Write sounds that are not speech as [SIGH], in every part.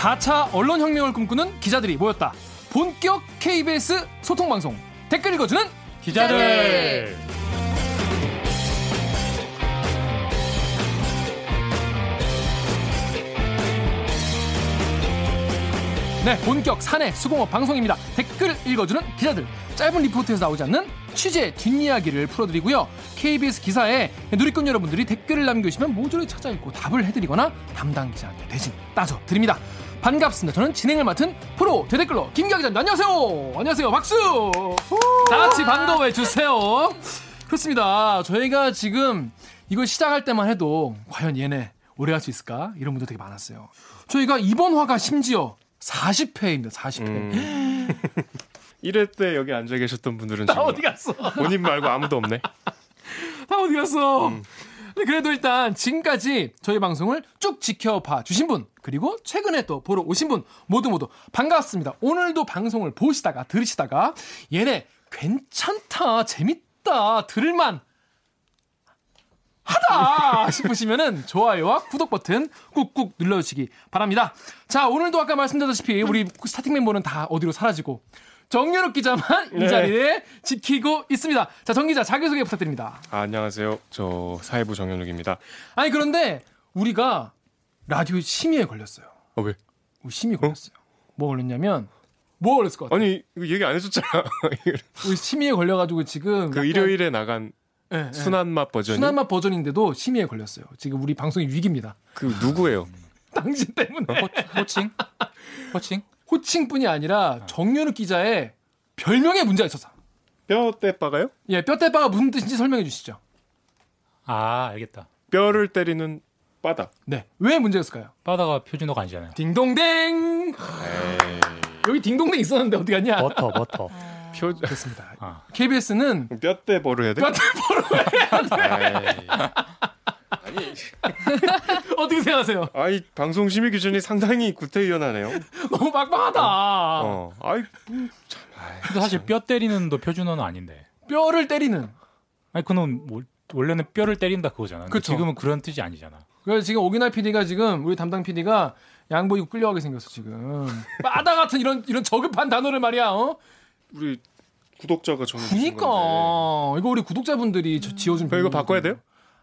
4차 언론혁명을 꿈꾸는 기자들이 모였다. 본격 KBS 소통방송 댓글 읽어주는 기자들. 네, 본격 사내 수공업 방송입니다. 댓글 읽어주는 기자들. 짧은 리포트에서 나오지 않는 취재 뒷이야기를 풀어드리고요. KBS 기사에 누리꾼 여러분들이 댓글을 남겨주시면 모조리 찾아 읽고 답을 해드리거나 담당 기자한테 대신 따져드립니다. 반갑습니다. 저는 진행을 맡은 프로 대댓글러 김기아 기자입니다. 안녕하세요. 안녕하세요. 박수. 다 같이 반가워해 주세요. 그렇습니다. 저희가 지금 이걸 시작할 때만 해도 과연 얘네 오래 할 수 있을까? 이런 분들 되게 많았어요. 저희가 이번 화가 심지어 40회입니다. 40회. 음. [LAUGHS] 1회 때 여기 앉아 계셨던 분들은 다 어디 갔어? 본인 말고 아무도 없네. 다 어디 갔어? 음. 그래도 일단 지금까지 저희 방송을 쭉 지켜봐 주신 분 그리고 최근에 또 보러 오신 분 모두 모두 반갑습니다. 오늘도 방송을 보시다가 들으시다가 얘네 괜찮다 재밌다 들을만 하다 싶으시면은 좋아요와 구독 버튼 꾹꾹 눌러주시기 바랍니다. 자 오늘도 아까 말씀드렸다시피 우리 스타팅 멤버는 다 어디로 사라지고 정유럽 기자만 네. 이 자리에 지키고 있습니다. 자, 정 기자 자기소개 부탁드립니다. 아, 안녕하세요. 저 사회부 정현욱입니다. 아니 그런데 우리가 라디오 심의에 걸렸어요. 어 왜? 우리 심의 걸렸어요. 어? 뭐 걸렸냐면 뭐 걸렸을 것 같아? 아니 이거 얘기 안 해줬잖아. [LAUGHS] 우리 심의에 걸려가지고 지금 그 일요일에 나간 네, 순한 맛 버전 순한 맛 버전인데도 심의에 걸렸어요. 지금 우리 방송이 위기입니다. 그 누구예요? [LAUGHS] 당신 때문에. 호, 호칭? 호칭? 호칭뿐이 아니라 정윤욱 기자의 별명에 문제가 있었어. 뼈대빠가요? 예, 뼈대빠가 무슨 뜻인지 설명해 주시죠. 아, 알겠다. 뼈를 때리는 바닥. 네. 왜 문제가 있을까요? 바다가 표준어가 아니잖아요. 딩동댕. 여기 딩동댕 있었는데 어디 갔냐? 버터, 버터. [LAUGHS] 표 그렇습니다. 아. KBS는 뼈대 해야 돼? 뼈대 해야 돼. [LAUGHS] 아니 [LAUGHS] 어떻게 생각하세요? 아이 방송 심의 기준이 상당히 구태의연하네요. [LAUGHS] 너무 빡빡하다. 어, 아이 참. 근데 사실 뼈 때리는도 표준어는 아닌데. 뼈를 때리는. 아니 그는 뭐, 원래는 뼈를 때린다 그거잖아. 그쵸. 지금은 그런 뜻이 아니잖아. 그래서 지금 오기나 PD가 지금 우리 담당 PD가 양보 입고 끌려가게 생겼어 지금. [LAUGHS] 바다 같은 이런 이런 저급한 단어를 말이야. 어? 우리 구독자가 정해주신 그니까 이거 우리 구독자분들이 지어준. 이거 바꿔야 돼요?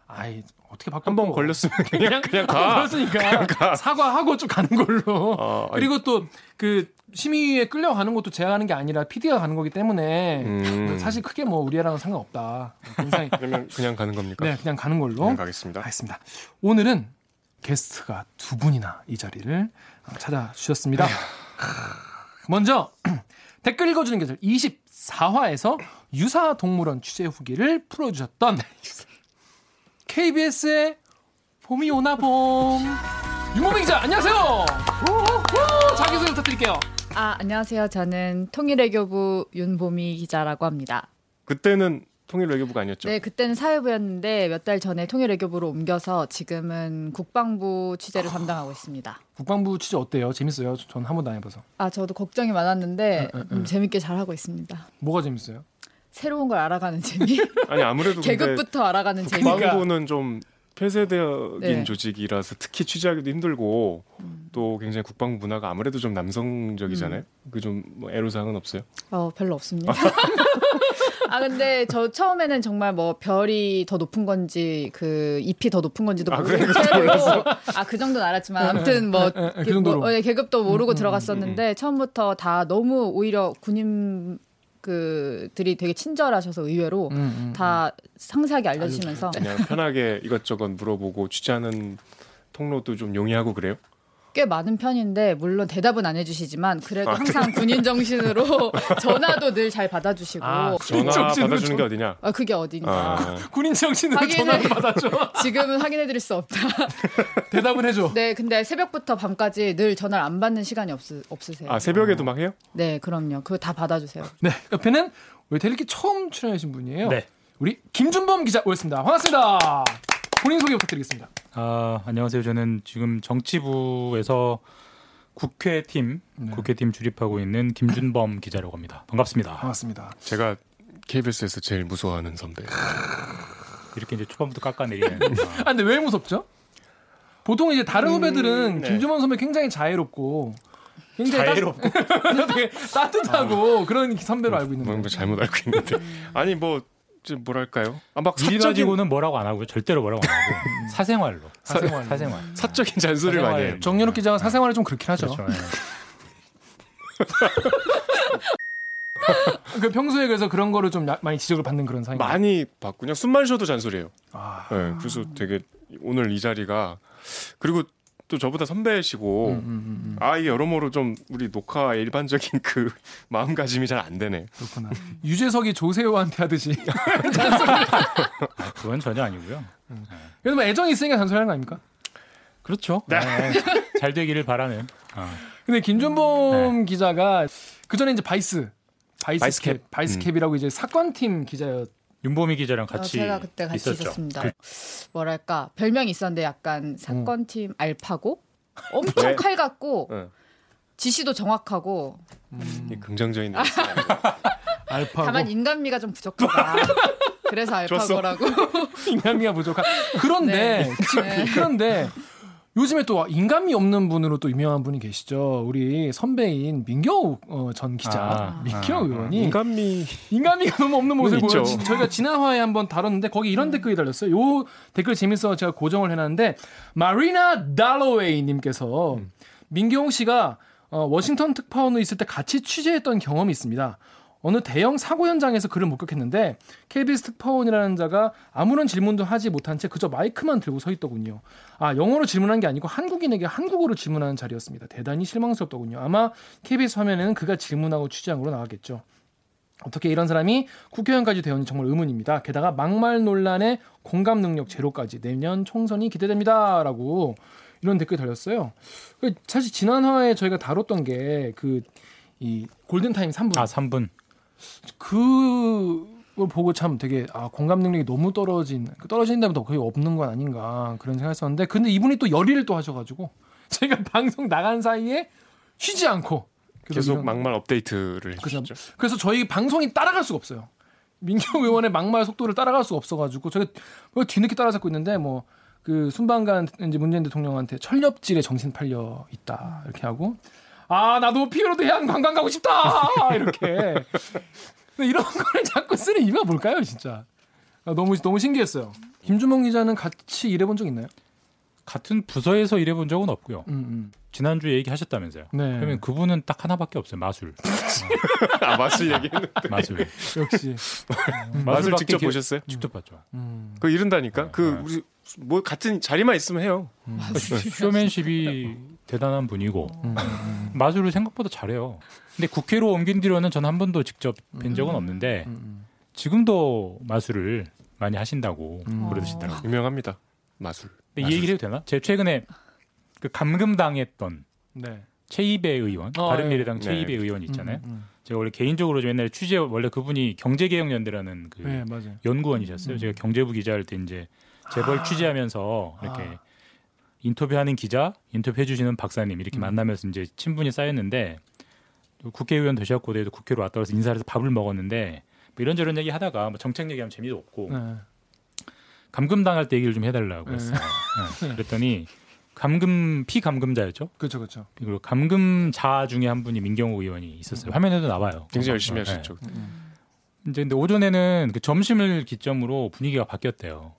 아이 어떻게 바꿔? 한번 걸렸으면 [LAUGHS] 그냥 그냥 가. 걸렸으니까 그냥 가. 사과하고 좀 가는 걸로. 어, [LAUGHS] 그리고 또 그 심의에 끌려가는 것도 제가 하는 게 아니라 PD가 가는 거기 때문에 음. [LAUGHS] 사실 크게 뭐 우리랑은 상관없다. 굉장히 그러면 그냥 가는 겁니까? 네, 그냥 가는 걸로. 그냥 가겠습니다. 가겠습니다. 오늘은 게스트가 두 분이나 이 자리를 찾아주셨습니다. 먼저 [CLEARS THROAT] 댓글 읽어주는 게들 24화에서 유사동물원 취재 후기를 풀어주셨던 KBS의 봄이 오나 봄. 윤모미 기자, 안녕하세요. 자기소개 부탁드릴게요. 아, 안녕하세요. 저는 통일외교부 윤보미 기자라고 합니다. 그때는 통일외교부가 아니었죠? 네, 그때는 사회부였는데 몇 달 전에 통일외교부로 옮겨서 지금은 국방부 취재를 담당하고 있습니다. 국방부 취재 어때요? 재밌어요? 전 한 번도 안 해봐서. 아, 저도 걱정이 많았는데 에, 에, 에. 음, 재밌게 잘 하고 있습니다. 뭐가 재밌어요? 새로운 걸 알아가는 재미. [LAUGHS] 아니 아무래도 계급부터 알아가는 재미. 국방부는 좀 폐쇄적인 네. 조직이라서 특히 취재하기도 힘들고 음. 또 굉장히 국방부 문화가 아무래도 좀 남성적이잖아요. 음. 그좀 뭐 애로사항은 없어요? 어 별로 없습니다. [LAUGHS] 아 근데 저 처음에는 정말 뭐 별이 더 높은 건지 그 잎이 더 높은 건지도 모르고 아, 아그 정도는 알았지만 아무튼 뭐, 그 뭐 예, 계급도 모르고 음, 음, 음 들어갔었는데 처음부터 다 너무 오히려 군인 그들이 되게 친절하셔서 의외로 음, 음, 다 상세하게 알려주시면서. 그냥 편하게 이것저것 물어보고 취재하는 통로도 좀 용이하고 그래요? 꽤 많은 편인데 물론 대답은 안 해주시지만 그래도 아, 항상 군인 정신으로 [LAUGHS] 전화도 늘 잘 받아주시고 아, 전화 받아주는 게 어디냐? 아 그게 어디냐? 아. 군인 정신으로 전화를 받아줘. [LAUGHS] 지금은 확인해드릴 수 없다. [LAUGHS] 대답은 해줘. 네, 근데 새벽부터 밤까지 늘 전화를 안 받는 시간이 없, 없으세요. 아 새벽에도 막 해요? 네, 그럼요. 그거 다 받아주세요. 네, 옆에는 우리 델리키 처음 출연하신 분이에요. 네. 우리 김준범 기자 오셨습니다. 반갑습니다. 본인 소개 부탁드리겠습니다. 아, 안녕하세요. 저는 지금 정치부에서 국회팀 네. 국회팀 주립하고 있는 김준범 [LAUGHS] 기자라고 합니다. 반갑습니다. 반갑습니다. 제가 KBS에서 제일 무서워하는 선배. 이렇게 이제 초반부터 깎아내리는. [LAUGHS] 아, 근데 왜 무섭죠? 보통 이제 다른 음, 후배들은 네. 김주원 선배 굉장히 자애롭고 굉장히 자애롭고 [LAUGHS] 되게 따뜻하고 아. 그런 선배로 알고 있는데 뭐 잘못 알고 있는데 아니 뭐 뭐랄까요? 아, 막 사적인... 가지고는 뭐라고 안 하고요. 절대로 뭐라고 안 하고 [LAUGHS] 사생활로 사생활 사생활 사적인 잔소리를 많이 해요. 정연욱 기자가 사생활을 좀 그렇긴 하죠. 그렇죠, 네. 그 평소에 그래서 그런 거를 좀 많이 지적을 받는 그런 사이 많이 받군요. 숨만 쉬어도 잔소리해요. 아... 네, 그래서 되게 오늘 이 자리가 그리고 또 저보다 선배시고 음, 음, 음, 음. 아 이게 여러모로 좀 우리 녹화 일반적인 그 [LAUGHS] 마음가짐이 잘 안 되네. 그렇구나. 유재석이 조세호한테 하듯이 [LAUGHS] 아, 그건 전혀 아니고요. 음. 그래도 뭐 애정이 있으니까 잔소리하는 거 아닙니까? 그렇죠. 네. 네. 잘 되기를 바라는. 어. 근데 김준범 네. 기자가 그 전에 이제 바이스 바이스캡 바이스캡, 바이스캡이라고 음. 이제 사건팀 기자였. 윤보미 기자랑 같이 어, 제가 그때 같이 있었죠. 있었습니다. 그... 뭐랄까 별명이 있었는데 약간 사건팀 음. 알파고 엄청 네. 칼 같고 네. 지시도 정확하고 음. 긍정적인 [LAUGHS] 알파고 다만 인간미가 좀 부족하다. 그래서 [LAUGHS] 알파고라고 [LAUGHS] 인간미가 부족한 그런데 네. 네. 그런데 요즘에 또 인간미 없는 분으로 또 유명한 분이 계시죠. 우리 선배인 민경욱 어, 전 기자, 아, 민경욱 아, 의원이 인간미 인간미가 너무 없는 모습을 보여. 저희가 지난 화에 한번 다뤘는데 거기 이런 댓글이 달렸어요. 요 댓글 재밌어 제가 고정을 해놨는데 마리나 달로웨이님께서 음. 민경욱 씨가 어, 워싱턴 특파원으로 있을 때 같이 취재했던 경험이 있습니다. 어느 대형 사고 현장에서 그를 목격했는데 KBS 특파원이라는 자가 아무런 질문도 하지 못한 채 그저 마이크만 들고 서 있더군요. 아 영어로 질문한 게 아니고 한국인에게 한국어로 질문하는 자리였습니다. 대단히 실망스럽더군요. 아마 KBS 화면에는 그가 질문하고 취재한 걸로 나왔겠죠. 어떻게 이런 사람이 국회의원까지 되었는지 정말 의문입니다. 게다가 막말 논란의 공감 능력 제로까지 내년 총선이 기대됩니다라고 이런 댓글 달렸어요. 그 사실 지난 화에 저희가 다뤘던 게그 이 골든타임 3분. 아, 3분. 그걸 보고 참 되게 아 공감 능력이 너무 떨어진 떨어진다면 거의 없는 건 아닌가 그런 생각했었는데 근데 이분이 또 열의를 또 하셔가지고 [LAUGHS] 제가 방송 나간 사이에 쉬지 않고 계속 이런, 막말 업데이트를 그렇죠. 그래서 저희 방송이 따라갈 수가 없어요. 민경 의원의 막말 속도를 따라갈 수가 없어가지고 저희가 뒤늦게 따라잡고 있는데 뭐 그 순방간 이제 문재인 대통령한테 철렵질에 정신 팔려 있다 이렇게 하고 아 나도 피로도 해양 관광 가고 싶다 [LAUGHS] 이렇게 이런 거를 자꾸 쓰는 이유가 뭘까요 진짜 아, 너무 너무 신기했어요 김주몽 기자는 같이 일해본 적 있나요? 같은 부서에서 일해본 적은 없고요. 음, 음. 지난주에 얘기하셨다면서요. 네. 그러면 그분은 딱 하나밖에 없어요. 마술. [LAUGHS] 아 마술 얘기했는데. [LAUGHS] 마술. 역시. 마술 직접 보셨어요? 직접 봤죠. 음. 그 이른다니까. 네, 그 네. 우리 뭐 같은 자리만 있으면 해요. 음. 쇼맨십이 대단한 분이고 음. [LAUGHS] 마술을 생각보다 잘해요. 근데 국회로 옮긴 뒤로는 전 한 번도 직접 뵌 적은 없는데 지금도 마술을 많이 하신다고 음. 그러시더라고요. 유명합니다. 마술. 이 얘기를 해도 되나? 제가 최근에 그 감금당했던 네. 최이배 의원, 어, 바른미래당 네. 최이배 네. 의원 있잖아요. 음, 음. 제가 원래 개인적으로 좀 옛날에 취재 원래 그분이 경제개혁연대라는 그 네, 연구원이셨어요. 음. 제가 경제부 기자할 때 이제 재벌 아. 취재하면서 이렇게 아. 인터뷰하는 기자, 인터뷰해 주시는 박사님 이렇게 음. 만나면서 이제 친분이 쌓였는데 국회의원 되셨고 내도 국회로 왔다 그래서 인사를 해서 밥을 먹었는데 뭐 이런저런 얘기 하다가 뭐 정책 얘기하면 재미도 없고 네. 감금 당할 때 얘기를 좀 해달라고 네. 했어요. [LAUGHS] 네. 그랬더니 감금 피감금자였죠. 그렇죠, 그렇죠. 그리고 감금자 중에 한 분이 민경호 의원이 있었어요. 음. 화면에도 나와요. 굉장히 열심히 네. 하셨죠. 음. 이제 근데 오전에는 그 점심을 기점으로 분위기가 바뀌었대요.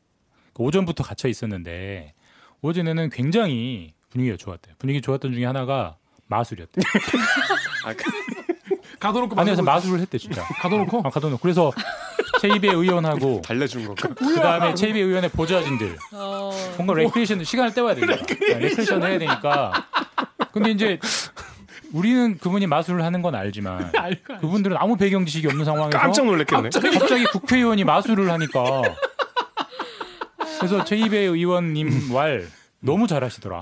그 오전부터 갇혀 있었는데 오전에는 굉장히 분위기가 좋았대요. 분위기 좋았던 중에 하나가 마술이었대. [LAUGHS] 아, 그... [LAUGHS] 가둬놓고 아니, 그 마술을 했대 진짜. [LAUGHS] 가둬놓고? 아, 가둬놓고. 그래서 채이배 의원하고 달래준 건가? 그 다음에 채이배 의원의 보좌진들 어... 뭔가 레크레이션 시간을 때워야 되니까 레크레이션 해야 되니까. 근데 이제 우리는 그분이 마술을 하는 건 알지만 그분들은 아무 배경 지식이 없는 상황에서 깜짝 놀랐겠네. 갑자기 국회의원이 마술을 하니까 그래서 [LAUGHS] 채이배 의원님 말 너무 잘하시더라.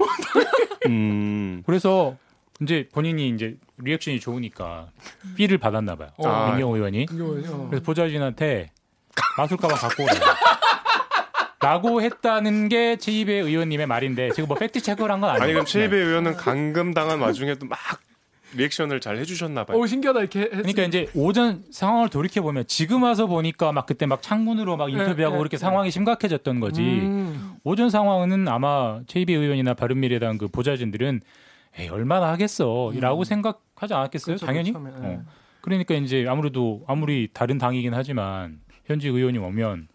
음. 그래서 이제 본인이 이제 리액션이 좋으니까 feel을 받았나 봐요. 아, 민경욱 의원이. 어. 그래서 보좌진한테 마술 가방 갖고 오라. 라고 했다는 게 채이배 의원님의 말인데 지금 뭐 팩트 체크를 한 건 아니에요. 아니 그럼 채이배 네. 의원은 감금 당한 와중에도 막 리액션을 잘 해주셨나 봐요. 오 신기하다 이렇게. 했으니까 그러니까 이제 오전 상황을 돌이켜 보면 지금 와서 보니까 막 그때 막 창문으로 막 네, 인터뷰하고 네, 그렇게 네, 상황이 심각해졌던 거지. 음. 오전 상황은 아마 채이배 의원이나 바른미래당 그 보좌진들은 에이, 얼마나 하겠어라고 음. 생각하지 않았겠어요? 그렇죠, 당연히. 그렇죠, 어. 그러니까 이제 아무래도 아무리 다른 당이긴 하지만 현직 의원이 오면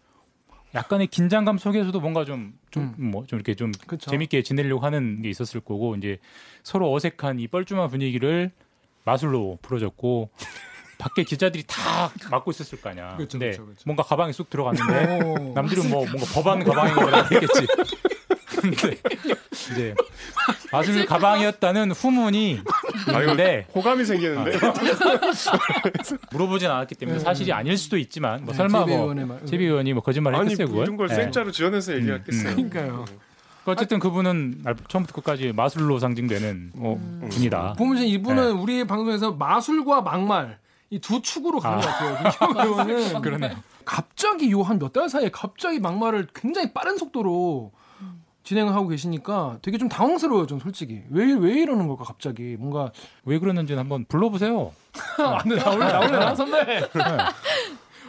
약간의 긴장감 속에서도 뭔가 좀 좀 뭐좀 음. 뭐 좀 이렇게 좀 그쵸. 재밌게 지내려고 하는 게 있었을 거고 이제 서로 어색한 이 뻘쭘한 분위기를 마술로 풀어줬고 [LAUGHS] 밖에 기자들이 다 막고 있었을 거 아니야. 그쵸, 근데 그쵸, 그쵸. 뭔가 가방에 쑥 들어갔는데 남들은 뭐 뭔가 법안 가방인 거라 했겠지. [LAUGHS] 근데 이제 마술 [LAUGHS] 가방이었다는 후문이 있는데 호감이 생기는데 아, [LAUGHS] 물어보진 않았기 때문에 네. 사실이 아닐 수도 있지만 뭐 네, 설마 뭐 제비 의원이 뭐 거짓말 했겠어요 그걸 이런 걸 네. 생짜로 지어내서 얘기했겠어요. 음, 그러니까요. 그 어쨌든 그분은 처음부터 끝까지 마술로 상징되는 어, 음. 분이다. 보면 이분은 네. 우리 방송에서 마술과 막말 이 두 축으로 가는 아. 것 같아요. [LAUGHS] 그러네. 갑자기 요 한 몇 달 사이에 갑자기 막말을 굉장히 빠른 속도로 진행을 하고 계시니까 되게 좀 당황스러워요, 전 솔직히. 왜, 왜 이러는 걸까, 갑자기. 뭔가. 왜 그러는지는 한번 불러보세요. 안 돼, 나올래, 나올래, 선배. 네.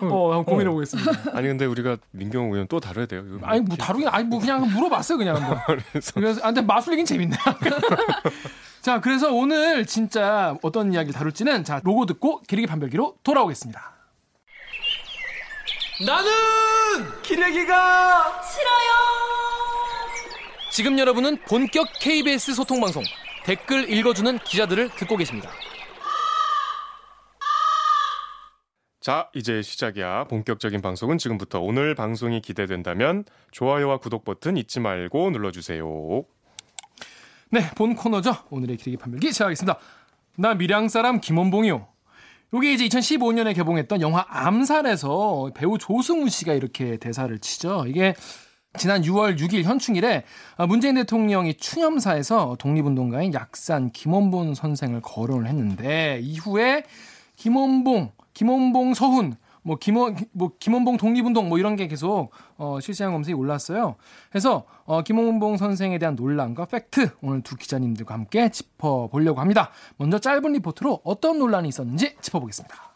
어, 한번 고민해 보겠습니다. [LAUGHS] 아니 근데 우리가 민경 의원 또 다뤄야 돼요. 아니 뭐 다루긴 아니 뭐 그냥 물어봤어요 그냥 한번. [LAUGHS] 그래서 그래서 아 근데 마술 얘기는 재밌네. [LAUGHS] 자 그래서 오늘 진짜 어떤 이야기를 다룰지는 자 로고 듣고 기레기 판별기로 돌아오겠습니다. 나는 기레기가 싫어요. 지금 여러분은 본격 KBS 소통 방송 댓글 읽어주는 기자들을 듣고 계십니다. 자, 이제 시작이야. 본격적인 방송은 지금부터 오늘 방송이 기대된다면 좋아요와 구독 버튼 잊지 말고 눌러주세요. 네, 본 코너죠. 오늘의 기대기 판별기 시작하겠습니다. 나 밀양 사람 김원봉이요. 이게 이제 2015년에 개봉했던 영화 암살에서 배우 조승우 씨가 이렇게 대사를 치죠. 이게 지난 6월 6일 현충일에 문재인 대통령이 추념사에서 독립운동가인 약산 김원봉 선생을 거론을 했는데 이후에 김원봉, 김원봉 서훈, 뭐 김원 뭐 김원봉 독립운동 뭐 이런 게 계속 어 실시간 검색이 올랐어요. 그래서 어 김원봉 선생에 대한 논란과 팩트 오늘 두 기자님들과 함께 짚어 보려고 합니다. 먼저 짧은 리포트로 어떤 논란이 있었는지 짚어 보겠습니다.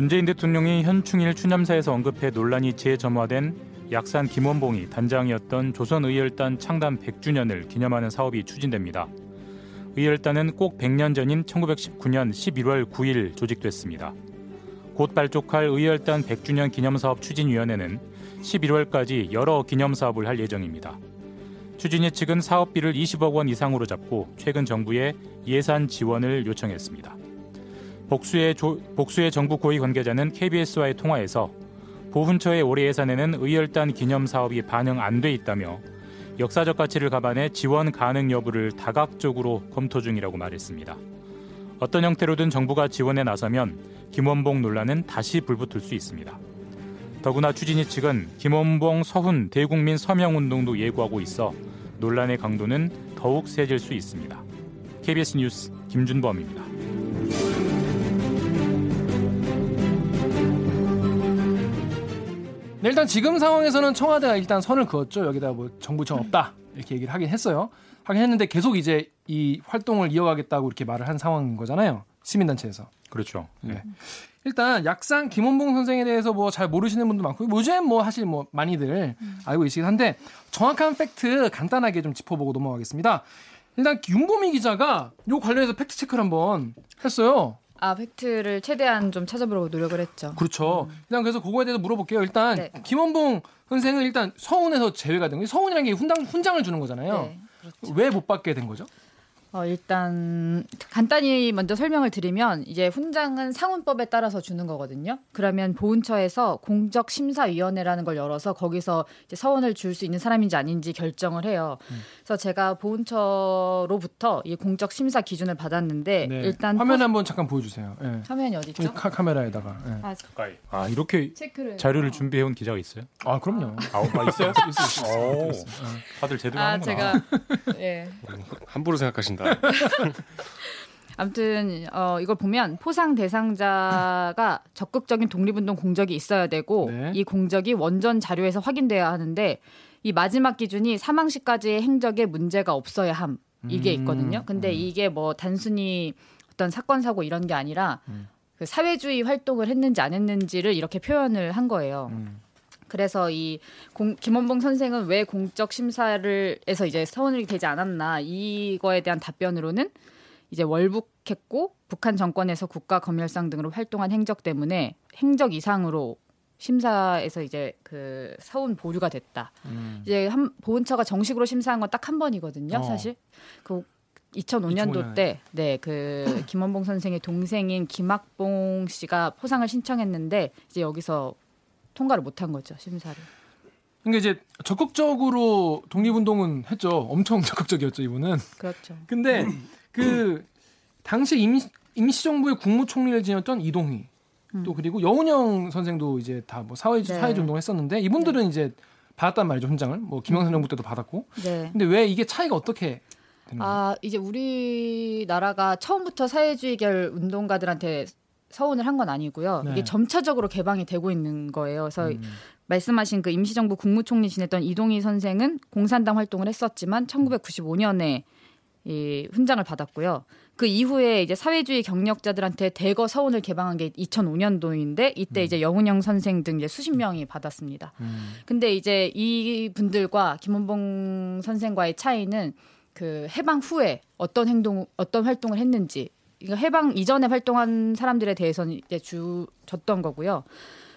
문재인 대통령이 현충일 추념사에서 언급해 논란이 재점화된 약산 김원봉이 단장이었던 조선의열단 창단 100주년을 기념하는 사업이 추진됩니다. 의열단은 꼭 100년 전인 1919년 11월 9일 조직됐습니다. 곧 발족할 의열단 100주년 기념사업 추진위원회는 11월까지 여러 기념사업을 할 예정입니다. 추진위 측은 사업비를 20억 원 이상으로 잡고 최근 정부에 예산 지원을 요청했습니다. 복수의, 조, 복수의 정부 고위 관계자는 KBS와의 통화에서 보훈처의 올해 예산에는 의열단 기념 사업이 반영 안 돼 있다며 역사적 가치를 감안해 지원 가능 여부를 다각적으로 검토 중이라고 말했습니다. 어떤 형태로든 정부가 지원에 나서면 김원봉 논란은 다시 불붙을 수 있습니다. 더구나 추진위 측은 김원봉 서훈 대국민 서명운동도 예고하고 있어 논란의 강도는 더욱 세질 수 있습니다. KBS 뉴스 김준범입니다. 네, 일단 지금 상황에서는 청와대가 일단 선을 그었죠. 여기다 뭐 정부청 없다 이렇게 얘기를 하긴 했어요. 하긴 했는데 계속 이제 이 활동을 이어가겠다고 이렇게 말을 한 상황인 거잖아요. 시민단체에서. 그렇죠. 네. 일단 약산 김원봉 선생에 대해서 뭐 잘 모르시는 분도 많고 요즘 뭐 사실 뭐 많이들 음. 알고 계시긴 한데 정확한 팩트 간단하게 좀 짚어보고 넘어가겠습니다. 일단 윤보미 기자가 요 관련해서 팩트 체크를 한번 했어요. 아 팩트를 최대한 좀 찾아보려고 노력을 했죠. 그렇죠. 음. 일단 그래서 그거에 대해서 물어볼게요. 일단 네. 김원봉 선생은 일단 서훈에서 제외가 된 거예요. 서훈이라는 게 훈장, 훈장을 주는 거잖아요. 네, 그렇죠. 왜못 받게 된 거죠? 어, 일단 간단히 먼저 설명을 드리면 이제 훈장은 상훈법에 따라서 주는 거거든요. 그러면 보훈처에서 공적 심사위원회라는 걸 열어서 거기서 이제 서원을 줄 수 있는 사람인지 아닌지 결정을 해요. 음. 그래서 제가 보훈처로부터 이 공적 심사 기준을 받았는데 네. 일단 화면 포... 한번 잠깐 보여주세요. 네. 화면이 어디 있죠? 카, 카메라에다가. 네. 아, 가까이. 아 이렇게 체크를... 자료를 준비해온 기자가 있어요? 아 그럼요. 아, 아 있어요? 있어요. 있어요. 있어요. 다들 제대로 아, 하는구나. 제가 [LAUGHS] 예. 함부로 생각하신다. [LAUGHS] 아무튼 어, 이걸 보면 포상 대상자가 적극적인 독립운동 공적이 있어야 되고 네. 이 공적이 원전 자료에서 확인돼야 하는데 이 마지막 기준이 사망 시까지의 행적에 문제가 없어야 함 이게 음. 있거든요. 근데 음. 이게 뭐 단순히 어떤 사건 사고 이런 게 아니라 음. 그 사회주의 활동을 했는지 안 했는지를 이렇게 표현을 한 거예요. 음. 그래서 이 공, 김원봉 선생은 왜 공적 심사를 해서 이제 서원이 되지 않았나 이거에 대한 답변으로는 이제 월북했고 북한 정권에서 국가 검열상 등으로 활동한 행적 때문에 행적 이상으로 심사에서 이제 그 서운 보류가 됐다. 음. 이제 한 보훈처가 정식으로 심사한 건 딱 한 번이거든요, 어. 사실. 그 2005년도 2005년. 때, 네, 그 김원봉 선생의 동생인 김학봉 씨가 포상을 신청했는데 이제 여기서 통과를 못한 거죠 심사를. 그러니까 이제 적극적으로 독립운동은 했죠. 엄청 [LAUGHS] 적극적이었죠 이분은. 그렇죠. 근데 그 당시 임시, 임시정부의 국무총리를 지냈던 이동희 음. 또 그리고 여운영 선생도 이제 다 뭐 사회 네. 사회주 운동 했었는데 이분들은 네. 이제 받았단 말이죠 훈장을 뭐 김영삼 정부 때도 받았고. 네. 근데 왜 이게 차이가 어떻게 아 이제 우리나라가 처음부터 사회주의결 운동가들한테 서운을 한 건 아니고요. 네. 이게 점차적으로 개방이 되고 있는 거예요. 그래서 음. 말씀하신 그 임시정부 국무총리 지냈던 이동희 선생은 공산당 활동을 했었지만 1995년에 이 훈장을 받았고요. 그 이후에 이제 사회주의 경력자들한테 대거 서원을 개방한 게 2005년도인데 이때 음. 이제 영은영 선생 등 이제 수십 명이 받았습니다. 음. 근데 이제 이 분들과 김원봉 선생과의 차이는 그 해방 후에 어떤 행동, 어떤 활동을 했는지 그러니까 해방 이전에 활동한 사람들에 대해서는 이제 주 줬던 거고요.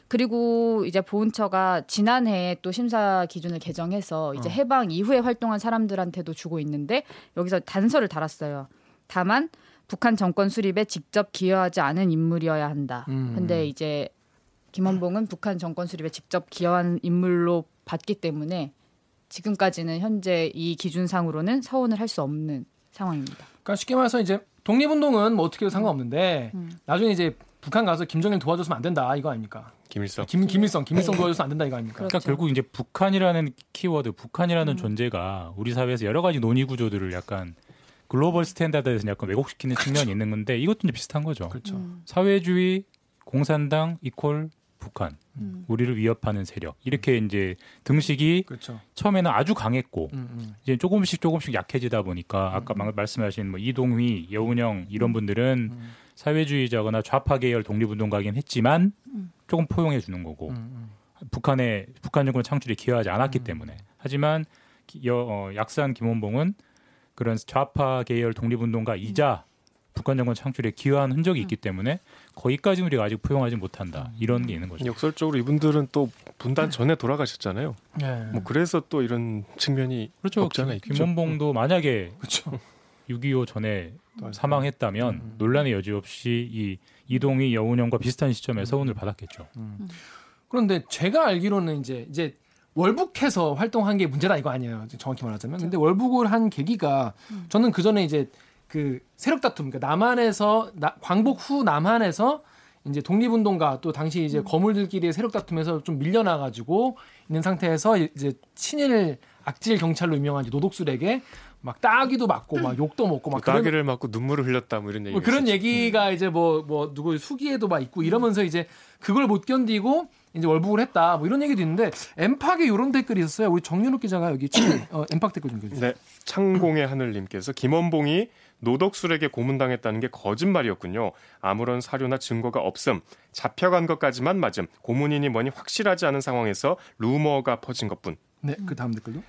그리고 이제 보훈처가 지난해에 또 심사 기준을 개정해서 이제 어. 해방 이후에 활동한 사람들한테도 주고 있는데 여기서 단서를 달았어요. 다만 북한 정권 수립에 직접 기여하지 않은 인물이어야 한다. 음. 근데 이제 김원봉은 북한 정권 수립에 직접 기여한 인물로 봤기 때문에 지금까지는 현재 이 기준상으로는 서훈을 할 수 없는 상황입니다. 그러니까 쉽게 말해서 이제 독립운동은 뭐 어떻게 해도 상관없는데 음. 나중에 이제 북한 가서 김정일 도와줬으면 안 된다 이거 아닙니까? 김일성. 김 김일성 김일성 네. 도와줘서 안 된다 이거 아닙니까? 그러니까 결국 이제 북한이라는 키워드, 북한이라는 음. 존재가 우리 사회에서 여러 가지 논의 구조들을 약간 global standard에서 약간 왜곡시키는 그렇죠. 측면이 있는 건데 이것도 이제 비슷한 거죠. 그렇죠. 음. 사회주의, 공산당 equal 북한, 음. 우리를 위협하는 세력 이렇게 이제 등식이 그렇죠. 처음에는 아주 강했고 음, 음. 이제 조금씩 조금씩 약해지다 보니까 음, 아까 음. 말씀하신 뭐 이동휘, 여운영 이런 분들은 사회주의자거나 좌파 계열 독립운동가긴 했지만 조금 포용해 주는 거고 북한의 북한 정권 창출에 기여하지 않았기 때문에 하지만 여, 어, 약산 김원봉은 그런 좌파 계열 독립운동가이자 북한 정권 창출에 기여한 흔적이 있기 때문에 거기까지 우리가 아직 포용하지 못한다 이런 게 있는 거죠. 역설적으로 이분들은 또 분단 전에 돌아가셨잖아요. 네. 뭐 그래서 또 이런 측면이 그렇죠. 없잖아요. 김원봉도 만약에 그렇죠. 6.25 전에 사망했다면 음. 논란의 여지 없이 이 이동희 여운형과 비슷한 시점에 서운을 받았겠죠. 음. 그런데 제가 알기로는 이제 이제 월북해서 활동한 게 문제다 이거 아니에요. 정확히 말하자면. 근데 월북을 한 계기가 저는 그 전에 이제 그 세력 다툼, 그러니까 남한에서 나, 광복 후 남한에서 이제 독립운동가 또 당시 이제 음. 거물들끼리의 세력 다툼에서 좀 밀려나가지고 있는 상태에서 이제 친일 악질 경찰로 유명한 노독술에게 막 따기도 맞고 막 욕도 먹고 막 따기를 그런, 맞고 눈물을 흘렸다 뭐 이런 얘기 뭐 그런 얘기가 이제 뭐뭐 뭐 누구 수기에도 막 있고 이러면서 이제 그걸 못 견디고 이제 월북을 했다 뭐 이런 얘기도 있는데 엠팍에 이런 댓글이 있었어요 우리 정윤욱 기자가 여기 [COUGHS] 어, 엠팍 댓글 좀 읽어주세요. 네, 창공의 하늘님께서 김원봉이 노덕술에게 고문당했다는 게 거짓말이었군요. 아무런 사료나 증거가 없음. 잡혀간 것까지만 맞음. 고문이니 뭐니 확실하지 않은 상황에서 루머가 퍼진 것뿐. 네, 그 다음 댓글도.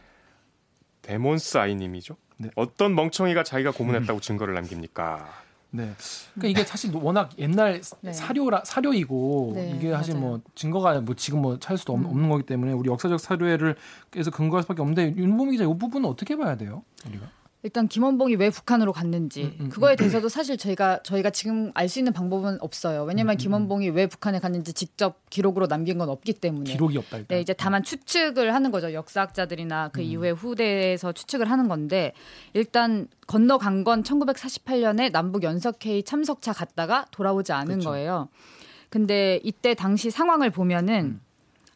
데몬스 아이님이죠. 네. 어떤 멍청이가 자기가 고문했다고 증거를 남깁니까? 네. 그러니까 이게 사실 워낙 옛날 네. 사료라 사료이고 네, 이게 사실 맞아요. 뭐 증거가 뭐 지금 뭐 찾을 수도 음. 없는 거기 때문에 우리 역사적 사료를 그래서 근거할 수밖에 없는데 윤봉 기자 이 부분은 어떻게 봐야 돼요? 우리가? 일단 김원봉이 왜 북한으로 갔는지 음, 음, 그거에 음. 대해서도 사실 저희가 저희가 지금 알 수 있는 방법은 없어요. 왜냐하면 음, 음, 김원봉이 왜 북한에 갔는지 직접 기록으로 남긴 건 없기 때문에 기록이 없다. 일단. 네, 이제 다만 추측을 하는 거죠. 역사학자들이나 그 이후에 후대에서 추측을 하는 건데 일단 건너간 건 1948년에 남북 연석회의 참석차 갔다가 돌아오지 않은 그쵸. 거예요. 근데 이때 당시 상황을 보면은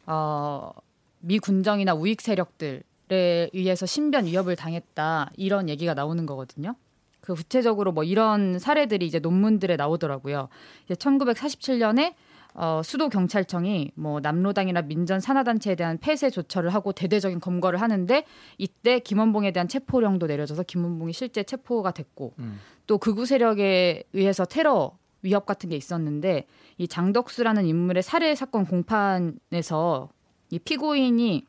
어, 미 군정이나 우익 세력들 에 의해서 신변 위협을 당했다 이런 얘기가 나오는 거거든요. 그 구체적으로 뭐 이런 사례들이 이제 논문들에 나오더라고요. 이제 1947년에 어, 수도 경찰청이 뭐 남로당이나 민전 산하단체에 대한 폐쇄 조처를 하고 대대적인 검거를 하는데 이때 김원봉에 대한 체포령도 내려져서 김원봉이 실제 체포가 됐고 음. 또 극우 세력에 의해서 테러 위협 같은 게 있었는데 이 장덕수라는 인물의 살해 사건 공판에서 이 피고인이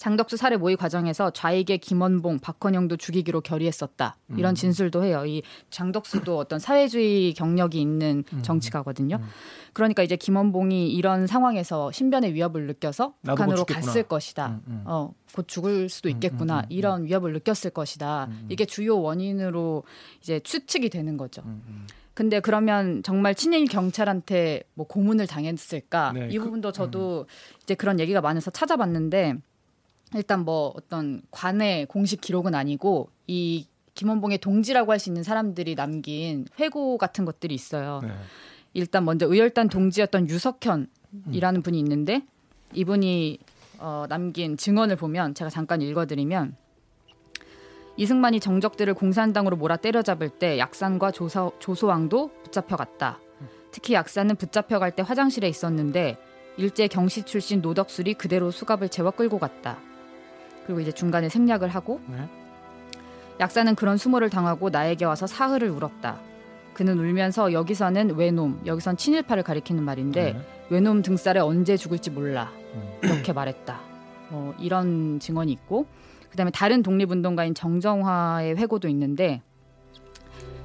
장덕수 살해 모의 과정에서 좌익의 김원봉, 박헌영도 죽이기로 결의했었다. 이런 음. 진술도 해요. 이 장덕수도 어떤 사회주의 경력이 있는 음. 정치가거든요. 음. 그러니까 이제 김원봉이 이런 상황에서 신변의 위협을 느껴서 북한으로 갔을 것이다. 어, 곧 죽을 수도 있겠구나. 이런 위협을 느꼈을 것이다. 이게 주요 원인으로 이제 추측이 되는 거죠. 근데 그러면 정말 친일 경찰한테 뭐 고문을 당했을까? 네, 이그 부분도 저도 음. 이제 그런 얘기가 많아서 찾아봤는데 일단 뭐 어떤 관의 공식 기록은 아니고 이 김원봉의 동지라고 할 수 있는 사람들이 남긴 회고 같은 것들이 있어요. 네. 일단 먼저 의열단 동지였던 유석현이라는 분이 있는데 이분이 어, 남긴 증언을 보면 제가 잠깐 읽어드리면 이승만이 정적들을 공산당으로 몰아 때려잡을 때 약산과 조사, 조소왕도 붙잡혀갔다. 특히 약산은 붙잡혀갈 때 화장실에 있었는데 일제 경시 출신 노덕술이 그대로 수갑을 채워 끌고 갔다. 그리고 이제 중간에 생략을 하고 네. 약사는 그런 수모를 당하고 나에게 와서 사흘을 울었다. 그는 울면서 여기서는 외놈, 여기선 친일파를 가리키는 말인데 네. 외놈 등살에 언제 죽을지 몰라 음. 이렇게 말했다. 어, 이런 증언이 있고 그다음에 다른 독립운동가인 정정화의 회고도 있는데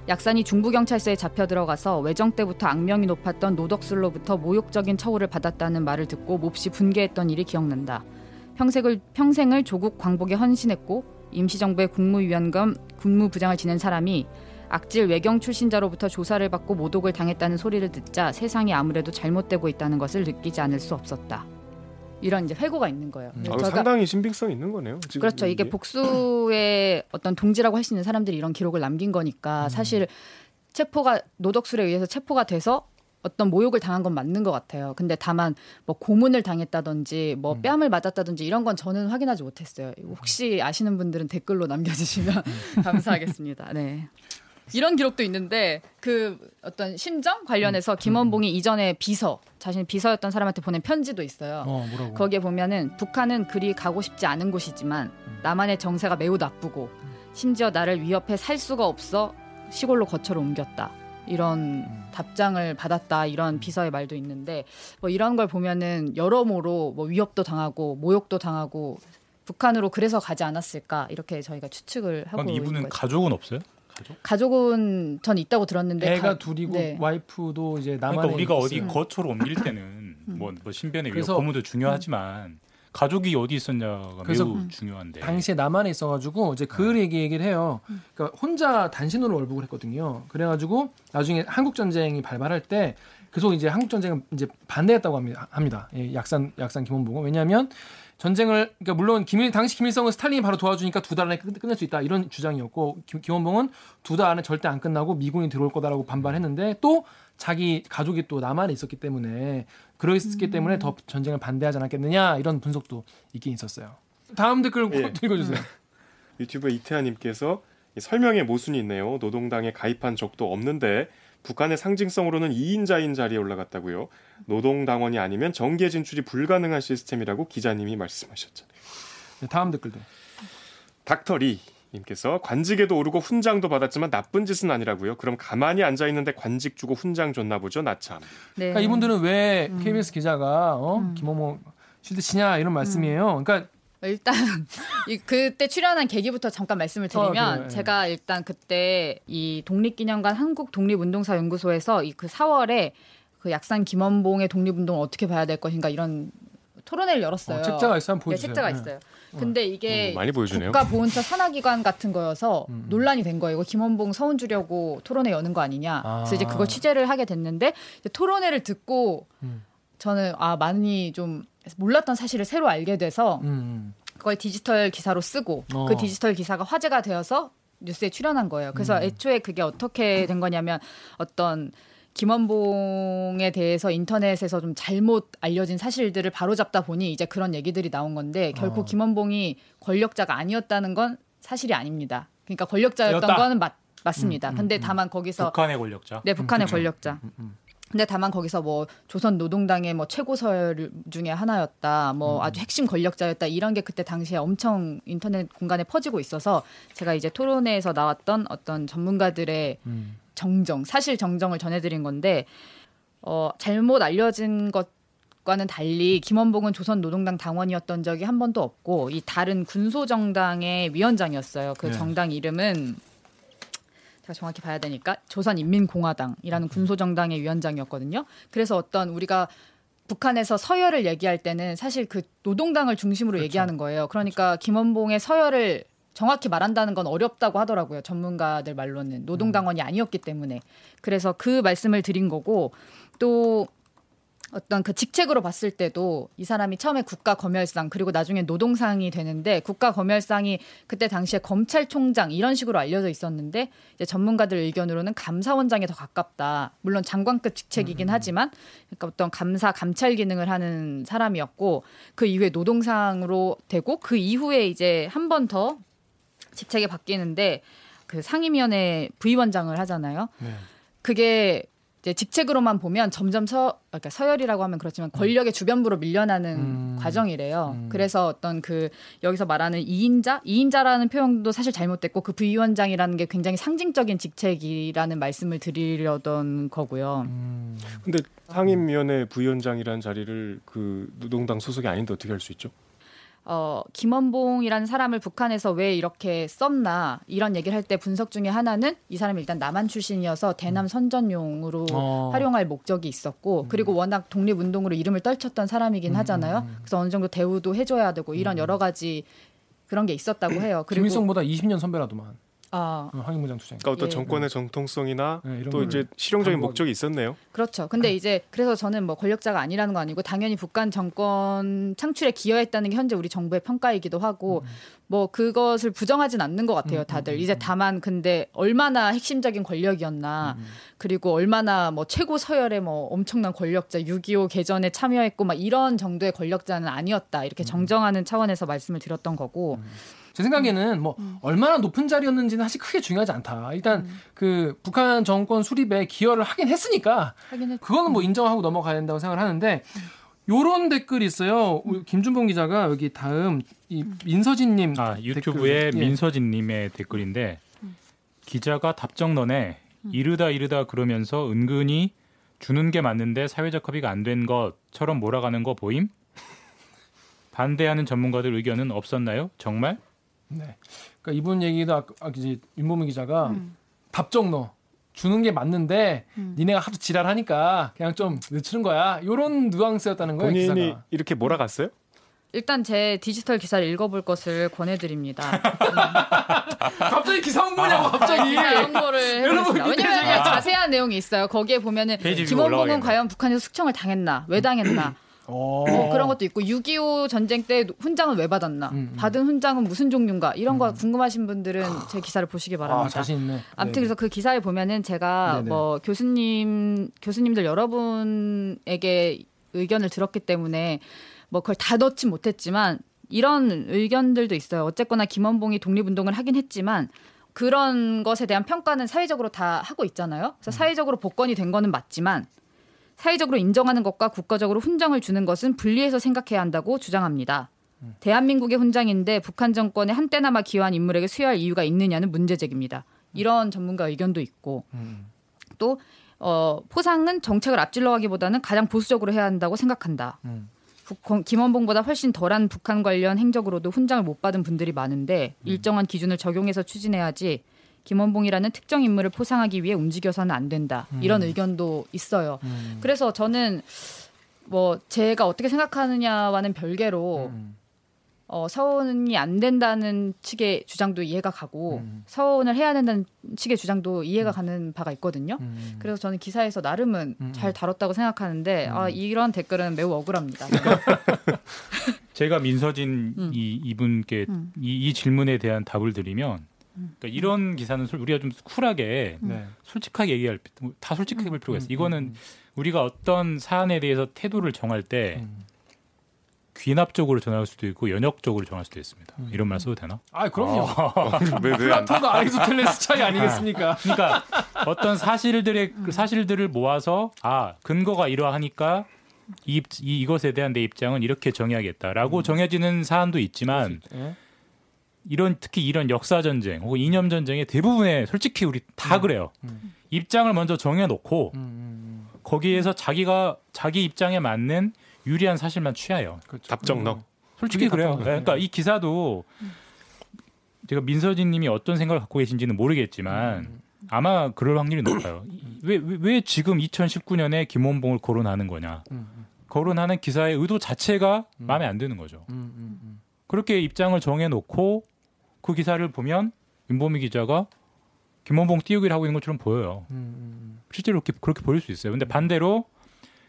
약산이 중부경찰서에 잡혀 들어가서 외정 때부터 악명이 높았던 노덕술로부터 모욕적인 처우를 받았다는 말을 듣고 몹시 분개했던 일이 기억난다. 평생을, 평생을 조국 광복에 헌신했고 임시정부의 국무위원 겸 군무부장을 지낸 사람이 악질 외경 출신자로부터 조사를 받고 모독을 당했다는 소리를 듣자 세상이 아무래도 잘못되고 있다는 것을 느끼지 않을 수 없었다. 이런 이제 회고가 있는 거예요. 음. 아, 상당히 신빙성 있는 거네요. 그렇죠. 이게 복수의 어떤 동지라고 할 수 있는 사람들이 이런 기록을 남긴 거니까 음. 사실 체포가 노덕술에 의해서 체포가 돼서 어떤 모욕을 당한 건 맞는 것 같아요. 근데 다만 뭐 고문을 당했다든지 뭐 음. 뺨을 맞았다든지 이런 건 저는 확인하지 못했어요. 혹시 아시는 분들은 댓글로 남겨주시면 [LAUGHS] 감사하겠습니다. 네. 이런 기록도 있는데 그 어떤 심정 관련해서 음. 김원봉이 음. 이전에 비서 자신이 비서였던 사람한테 보낸 편지도 있어요. 어, 거기에 보면은 북한은 그리 가고 싶지 않은 곳이지만 음. 남한의 정세가 매우 나쁘고 심지어 나를 위협해 살 수가 없어 시골로 거처로 옮겼다. 이런 음. 답장을 받았다 이런 비서의 말도 있는데 뭐 이런 걸 보면은 여러모로 뭐 위협도 당하고 모욕도 당하고 북한으로 그래서 가지 않았을까 이렇게 저희가 추측을 하고 이분은 있는 거죠. 가족은 없어요? 가족? 은전 있다고 들었는데 애가 가, 둘이고 네. 와이프도 이제 남한에 그러니까 우리가 어디 거처로 옮길 때는 음. 뭐, 뭐 신변의 위협 고무도 중요하지만 가족이 어디 있었냐가 그래서 매우 중요한데 당시에 남한에 있어가지고 이제 그 네. 얘기 얘기를 해요. 그러니까 혼자 단신으로 월북을 했거든요. 그래가지고 나중에 한국 전쟁이 발발할 때 계속 이제 한국 전쟁을 이제 반대했다고 합니다. 합니다. 예, 약산 약산 김원봉은 왜냐하면 전쟁을 그러니까 물론 김일 당시 김일성은 스탈린이 바로 도와주니까 두 달 안에 끝, 끝낼 수 있다 이런 주장이었고 김, 김원봉은 두 달 안에 절대 안 끝나고 미군이 들어올 거다라고 반발했는데 또 자기 가족이 또 남한에 있었기 때문에 그러했기 음. 때문에 더 전쟁을 반대하지 않았겠느냐 이런 분석도 있긴 있었어요. 다음 댓글 예. 읽어주세요. 유튜브 이태하님께서 설명에 모순이 있네요. 노동당에 가입한 적도 없는데 북한의 상징성으로는 2인자인 자리에 올라갔다고요. 노동당원이 아니면 정계 진출이 불가능한 시스템이라고 기자님이 말씀하셨잖아요. 네, 다음 댓글도. 닥터리 님께서 관직에도 오르고 훈장도 받았지만 나쁜 짓은 아니라고요. 그럼 가만히 앉아 있는데 관직 주고 훈장 줬나 보죠. 나참. 네. 그러니까 이분들은 왜 음. KBS 기자가 어? 음. 김어모 실드 치냐 이런 말씀이에요. 음. 그러니까 일단 [LAUGHS] 이 그때 출연한 계기부터 잠깐 말씀을 드리면 어, 제가 일단 그때 이 독립기념관 한국 독립운동사 연구소에서 이 그 4월에 그 약산 김원봉의 독립운동을 어떻게 봐야 될 것인가 이런 토론회를 열었어요. 어, 책자가 있어요. 네, 책자가 있어요. 네. 근데 이게 음, 많이 보여주네요. 국가보훈처 산하기관 같은 거여서 음. 논란이 된 거예요. 이거 김원봉 서운 주려고 토론회 여는 거 아니냐. 아. 그래서 이제 그걸 취재를 하게 됐는데 토론회를 듣고 음. 저는 아 많이 좀 몰랐던 사실을 새로 알게 돼서 음, 음. 그걸 디지털 기사로 쓰고 어. 그 디지털 기사가 화제가 되어서 뉴스에 출연한 거예요. 그래서 음. 애초에 그게 어떻게 된 거냐면 어떤 김원봉에 대해서 인터넷에서 좀 잘못 알려진 사실들을 바로잡다 보니 이제 그런 얘기들이 나온 건데 결코 어. 김원봉이 권력자가 아니었다는 건 사실이 아니입니다. 그러니까 권력자였던 거는 맞 맞습니다. 음, 근데 다만 거기서 북한의 권력자. 네, 북한의 권력자. 근데 다만 거기서 뭐 조선 노동당의 뭐 최고 서열 중에 하나였다, 뭐 음. 아주 핵심 권력자였다 이런 게 그때 당시에 엄청 인터넷 공간에 퍼지고 있어서 제가 이제 토론회에서 나왔던 어떤 전문가들의 음. 정정, 사실 정정을 전해드린 건데 어, 잘못 알려진 것과는 달리 김원봉은 조선 노동당 당원이었던 적이 한 번도 없고 이 다른 군소 정당의 위원장이었어요. 그 네. 정당 이름은 제가 정확히 봐야 되니까 조선인민공화당이라는 군소 정당의 위원장이었거든요. 그래서 어떤 우리가 북한에서 서열을 얘기할 때는 사실 그 노동당을 중심으로 그렇죠. 얘기하는 거예요. 그러니까 그렇죠. 김원봉의 서열을 정확히 말한다는 건 어렵다고 하더라고요. 전문가들 말로는 노동당원이 아니었기 때문에. 그래서 그 말씀을 드린 거고 또 어떤 그 직책으로 봤을 때도 이 사람이 처음에 국가 검열상 그리고 나중에 노동상이 되는데 국가 검열상이 그때 당시에 검찰총장 이런 식으로 알려져 있었는데 이제 전문가들 의견으로는 감사원장에 더 가깝다. 물론 장관급 직책이긴 음. 하지만 그러니까 어떤 감사 감찰 기능을 하는 사람이었고 그 이후에 노동상으로 되고 그 이후에 이제 한 번 더 직책이 바뀌는데 그 상임위원회 부위원장을 하잖아요. 네. 그게 이제 직책으로만 보면 점점 서 그러니까 서열이라고 하면 그렇지만 권력의 주변부로 밀려나는 음. 과정이래요. 음. 그래서 어떤 그 여기서 말하는 이인자이인자라는 표현도 사실 잘못됐고 그 부위원장이라는 게 굉장히 상징적인 직책이라는 말씀을 드리려던 거고요. 음. 근데 상임위원회 부위원장이라는 자리를 그 노동당 소속이 아닌데 어떻게 할 수 있죠? 어, 김원봉이라는 사람을 북한에서 왜 이렇게 썼나 이런 얘기를 할 때 분석 중에 하나는 이 사람이 일단 남한 출신이어서 대남 선전용으로 어. 활용할 목적이 있었고 음. 그리고 워낙 독립운동으로 이름을 떨쳤던 사람이긴 음. 하잖아요. 그래서 어느 정도 대우도 해줘야 되고 이런 음. 여러 가지 그런 게 있었다고 해요. [CLEARS THROAT] 그리고 김일성보다 20년 선배라도만. 아. 황무장 투쟁. 그러니까 어떤 예. 정권의 정통성이나 네, 또 이제 실용적인 목적이 있었네요. 그렇죠. 근데 네. 이제 그래서 저는 뭐 권력자가 아니라는 거 아니고 당연히 북한 정권 창출에 기여했다는 게 현재 우리 정부의 평가이기도 하고 음. 뭐 그것을 부정하진 않는 것 같아요. 음, 다들 음, 이제 음. 다만 근데 얼마나 핵심적인 권력이었나 음. 그리고 얼마나 뭐 최고 서열의 뭐 엄청난 권력자 6.25 개전에 참여했고 막 이런 정도의 권력자는 아니었다 이렇게 정정하는 차원에서 말씀을 드렸던 거고. 제 생각에는 뭐 음. 얼마나 높은 자리였는지는 사실 크게 중요하지 않다. 일단 음. 그 북한 정권 수립에 기여를 하긴 했으니까 그거는 뭐 음. 인정하고 넘어가야 된다고 생각을 하는데 요런 댓글이 있어요. 김준봉 기자가 여기 다음 이 민서진님 아, 유튜브에 댓글. 예. 민서진님의 댓글인데 기자가 답정론에 이르다 이르다 그러면서 은근히 주는 게 맞는데 사회적 합의가 안 된 것처럼 몰아가는 거 보임? 반대하는 전문가들 의견은 없었나요? 정말? 네. 그러니까 이분 얘기도 아까 아, 이제 윤보민 기자가 음. 답정 너 주는 게 맞는데 음. 니네가 하도 지랄하니까 그냥 좀 늦추는 거야. 요런 뉘앙스였다는 거예요. 본인이 기사가. 이렇게 몰아갔어요? 일단 제 디지털 기사를 읽어볼 것을 권해드립니다. [LAUGHS] 갑자기 기사 홍보냐고 갑자기. 기사 홍보를 [LAUGHS] 해보겠습니다. 왜냐면 아. 자세한 내용이 있어요. 거기에 보면은 김원봉은 과연 북한에서 숙청을 당했나, 왜 당했나, 뭐 그런 것도 있고 6.25 전쟁 때 훈장은 왜 받았나 음, 음. 받은 훈장은 무슨 종류인가 이런 거 음. 궁금하신 분들은 제 기사를 보시기 바랍니다. 아, 자신 있네. 아무튼 네 그래서 그 기사에 보면은 제가 네네. 뭐 교수님 교수님들 여러분에게 의견을 들었기 때문에 뭐 그걸 다 넣지 못했지만 이런 의견들도 있어요. 어쨌거나 김원봉이 독립운동을 하긴 했지만 그런 것에 대한 평가는 사회적으로 다 하고 있잖아요. 그래서 음. 사회적으로 복권이 된 거는 맞지만 사회적으로 인정하는 것과 국가적으로 훈장을 주는 것은 분리해서 생각해야 한다고 주장합니다. 대한민국의 훈장인데 북한 정권에 한때나마 기여한 인물에게 수여할 이유가 있느냐는 문제 제기입니다. 이런 전문가 의견도 있고 또 어, 포상은 정책을 앞질러가기보다는 가장 보수적으로 해야 한다고 생각한다. 김원봉보다 훨씬 덜한 북한 관련 행적으로도 훈장을 못 받은 분들이 많은데 일정한 기준을 적용해서 추진해야지 김원봉이라는 특정 인물을 포상하기 위해 움직여서는 안 된다. 음. 이런 의견도 있어요. 음. 그래서 저는 뭐 제가 어떻게 생각하느냐와는 별개로 음. 어, 서원이 안 된다는 측의 주장도 이해가 가고 음. 서원을 해야 된다는 측의 주장도 이해가 음. 가는 바가 있거든요. 음. 그래서 저는 기사에서 나름은 음. 잘 다뤘다고 생각하는데 아, 이런 댓글은 매우 억울합니다. [LAUGHS] 제가 민서진 이, 이분께 이, 이 질문에 대한 답을 드리면 그러니까 이런 기사는 우리가 좀 쿨하게 네. 솔직하게 얘기할 다 솔직하게 볼 필요가 있어. 요 이거는 우리가 어떤 사안에 대해서 태도를 정할 때 귀납적으로 정할 수도 있고 연역적으로 정할 수도 있습니다. 음. 이런 말 써도 되나? 아 그럼요. 아, 플라톤과 아리스토텔레스 차이 아니겠습니까? 그러니까 어떤 사실들의 그 사실들을 모아서 아 근거가 이러하니까 이, 이 이것에 대한 내 입장은 이렇게 정해야겠다라고 음. 정해지는 사안도 있지만 예? 이런 특히 이런 역사 전쟁 혹은 이념 전쟁의 대부분의 솔직히 우리 다 음. 그래요. 음. 입장을 먼저 정해놓고 음. 거기에서 자기가 자기 입장에 맞는 유리한 사실만 취하요. 그렇죠. 답정너. 솔직히 그래요. 네, 그러니까 이 기사도 제가 민서진님이 어떤 생각을 갖고 계신지는 모르겠지만 아마 그럴 확률이 높아요. 왜, 왜, 왜 지금 2019년에 김원봉을 거론하는 거냐? 거론하는 기사의 의도 자체가 마음에 안 드는 거죠. 그렇게 입장을 정해놓고 그 기사를 보면 윤보미 기자가 김원봉 띄우기를 하고 있는 것처럼 보여요. 실제로 그렇게, 그렇게 보일 수 있어요. 근데 반대로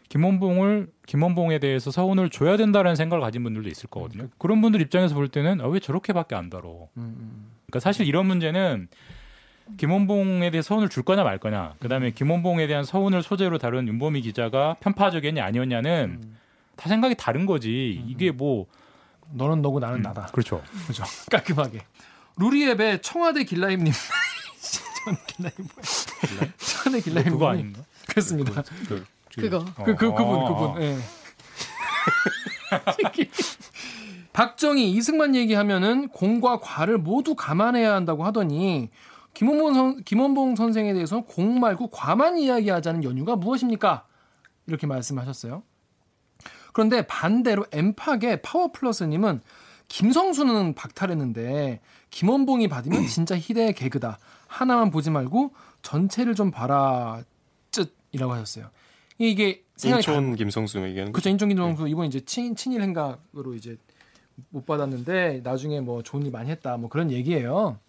김원봉을 김원봉에 대해서 서운을 줘야 된다라는 생각을 가진 분들도 있을 거거든요. 음, 그런 분들 입장에서 볼 때는 아, 왜 저렇게밖에 안 다뤄? 음, 음. 그러니까 사실 이런 문제는 김원봉에 대해 서운을 줄 거냐 말 거냐, 그다음에 김원봉에 대한 서운을 소재로 다룬 윤보미 기자가 편파적이었냐 아니었냐는 음. 다 생각이 다른 거지. 이게 뭐 너는 너고 나는 나다. 그렇죠. [LAUGHS] 그렇죠. 깔끔하게. 루리앱의 청와대 길라임님. 길라임 [LAUGHS] 뭐야? 청와대 길라임 그거 아닌가? 그렇습니다. 그, 그 거. 그, 그, 그분, 어. 그분. 예. [LAUGHS] 박정희, 이승만 얘기하면은 공과 과를 모두 감안해야 한다고 하더니 김원봉, 선, 김원봉 선생에 대해서는 공 말고 과만 이야기하자는 연유가 무엇입니까? 이렇게 말씀하셨어요. 그런데 반대로 엠팍의 파워플러스님은 김성수는 박탈했는데 김원봉이 받으면 [CLEARS THROAT] 진짜 희대의 개그다. 하나만 보지 말고 전체를 좀 봐라. 쯧이라고 하셨어요. 이게 생각이 인천 김성수 얘기하는 그렇죠. 인천 김성수 네. 이번 이제 친, 친일 행각으로 이제 못 받았는데 나중에 뭐 좋은 일 많이 했다 뭐 그런 얘기예요.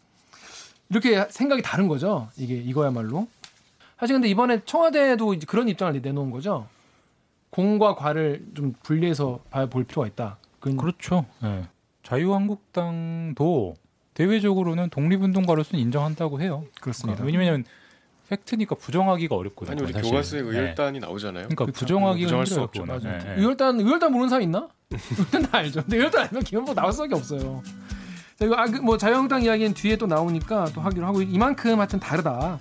이렇게 생각이 다른 거죠. 이게 이거야말로. 사실 근데 이번에 청와대도 그런 입장을 내놓은 거죠. 공과 과를 좀 분리해서 볼 필요가 있다. 그건... 그렇죠. 네. 자유한국당도 대외적으로는 독립운동가로서는 인정한다고 해요. 그렇습니다. 그러니까 왜냐면 부팩트니까 부정하기가 어렵거든요. 아니 우리 사실. 교과서에 네. 의열단이 네. 나오잖아요. 그러니까 그렇죠. 부정하기가 부정할 수 없죠. 네. 네. 의열단 의열단 모르는 사람 있나? 의열단 다 알죠. 근데 의열단 알면 기본법 나올 수밖에 없어요. 자, 이거 아, 그 뭐 자유한국당 이야기는 뒤에 또 나오니까 또 하기로 하고 이만큼 하여튼 다르다.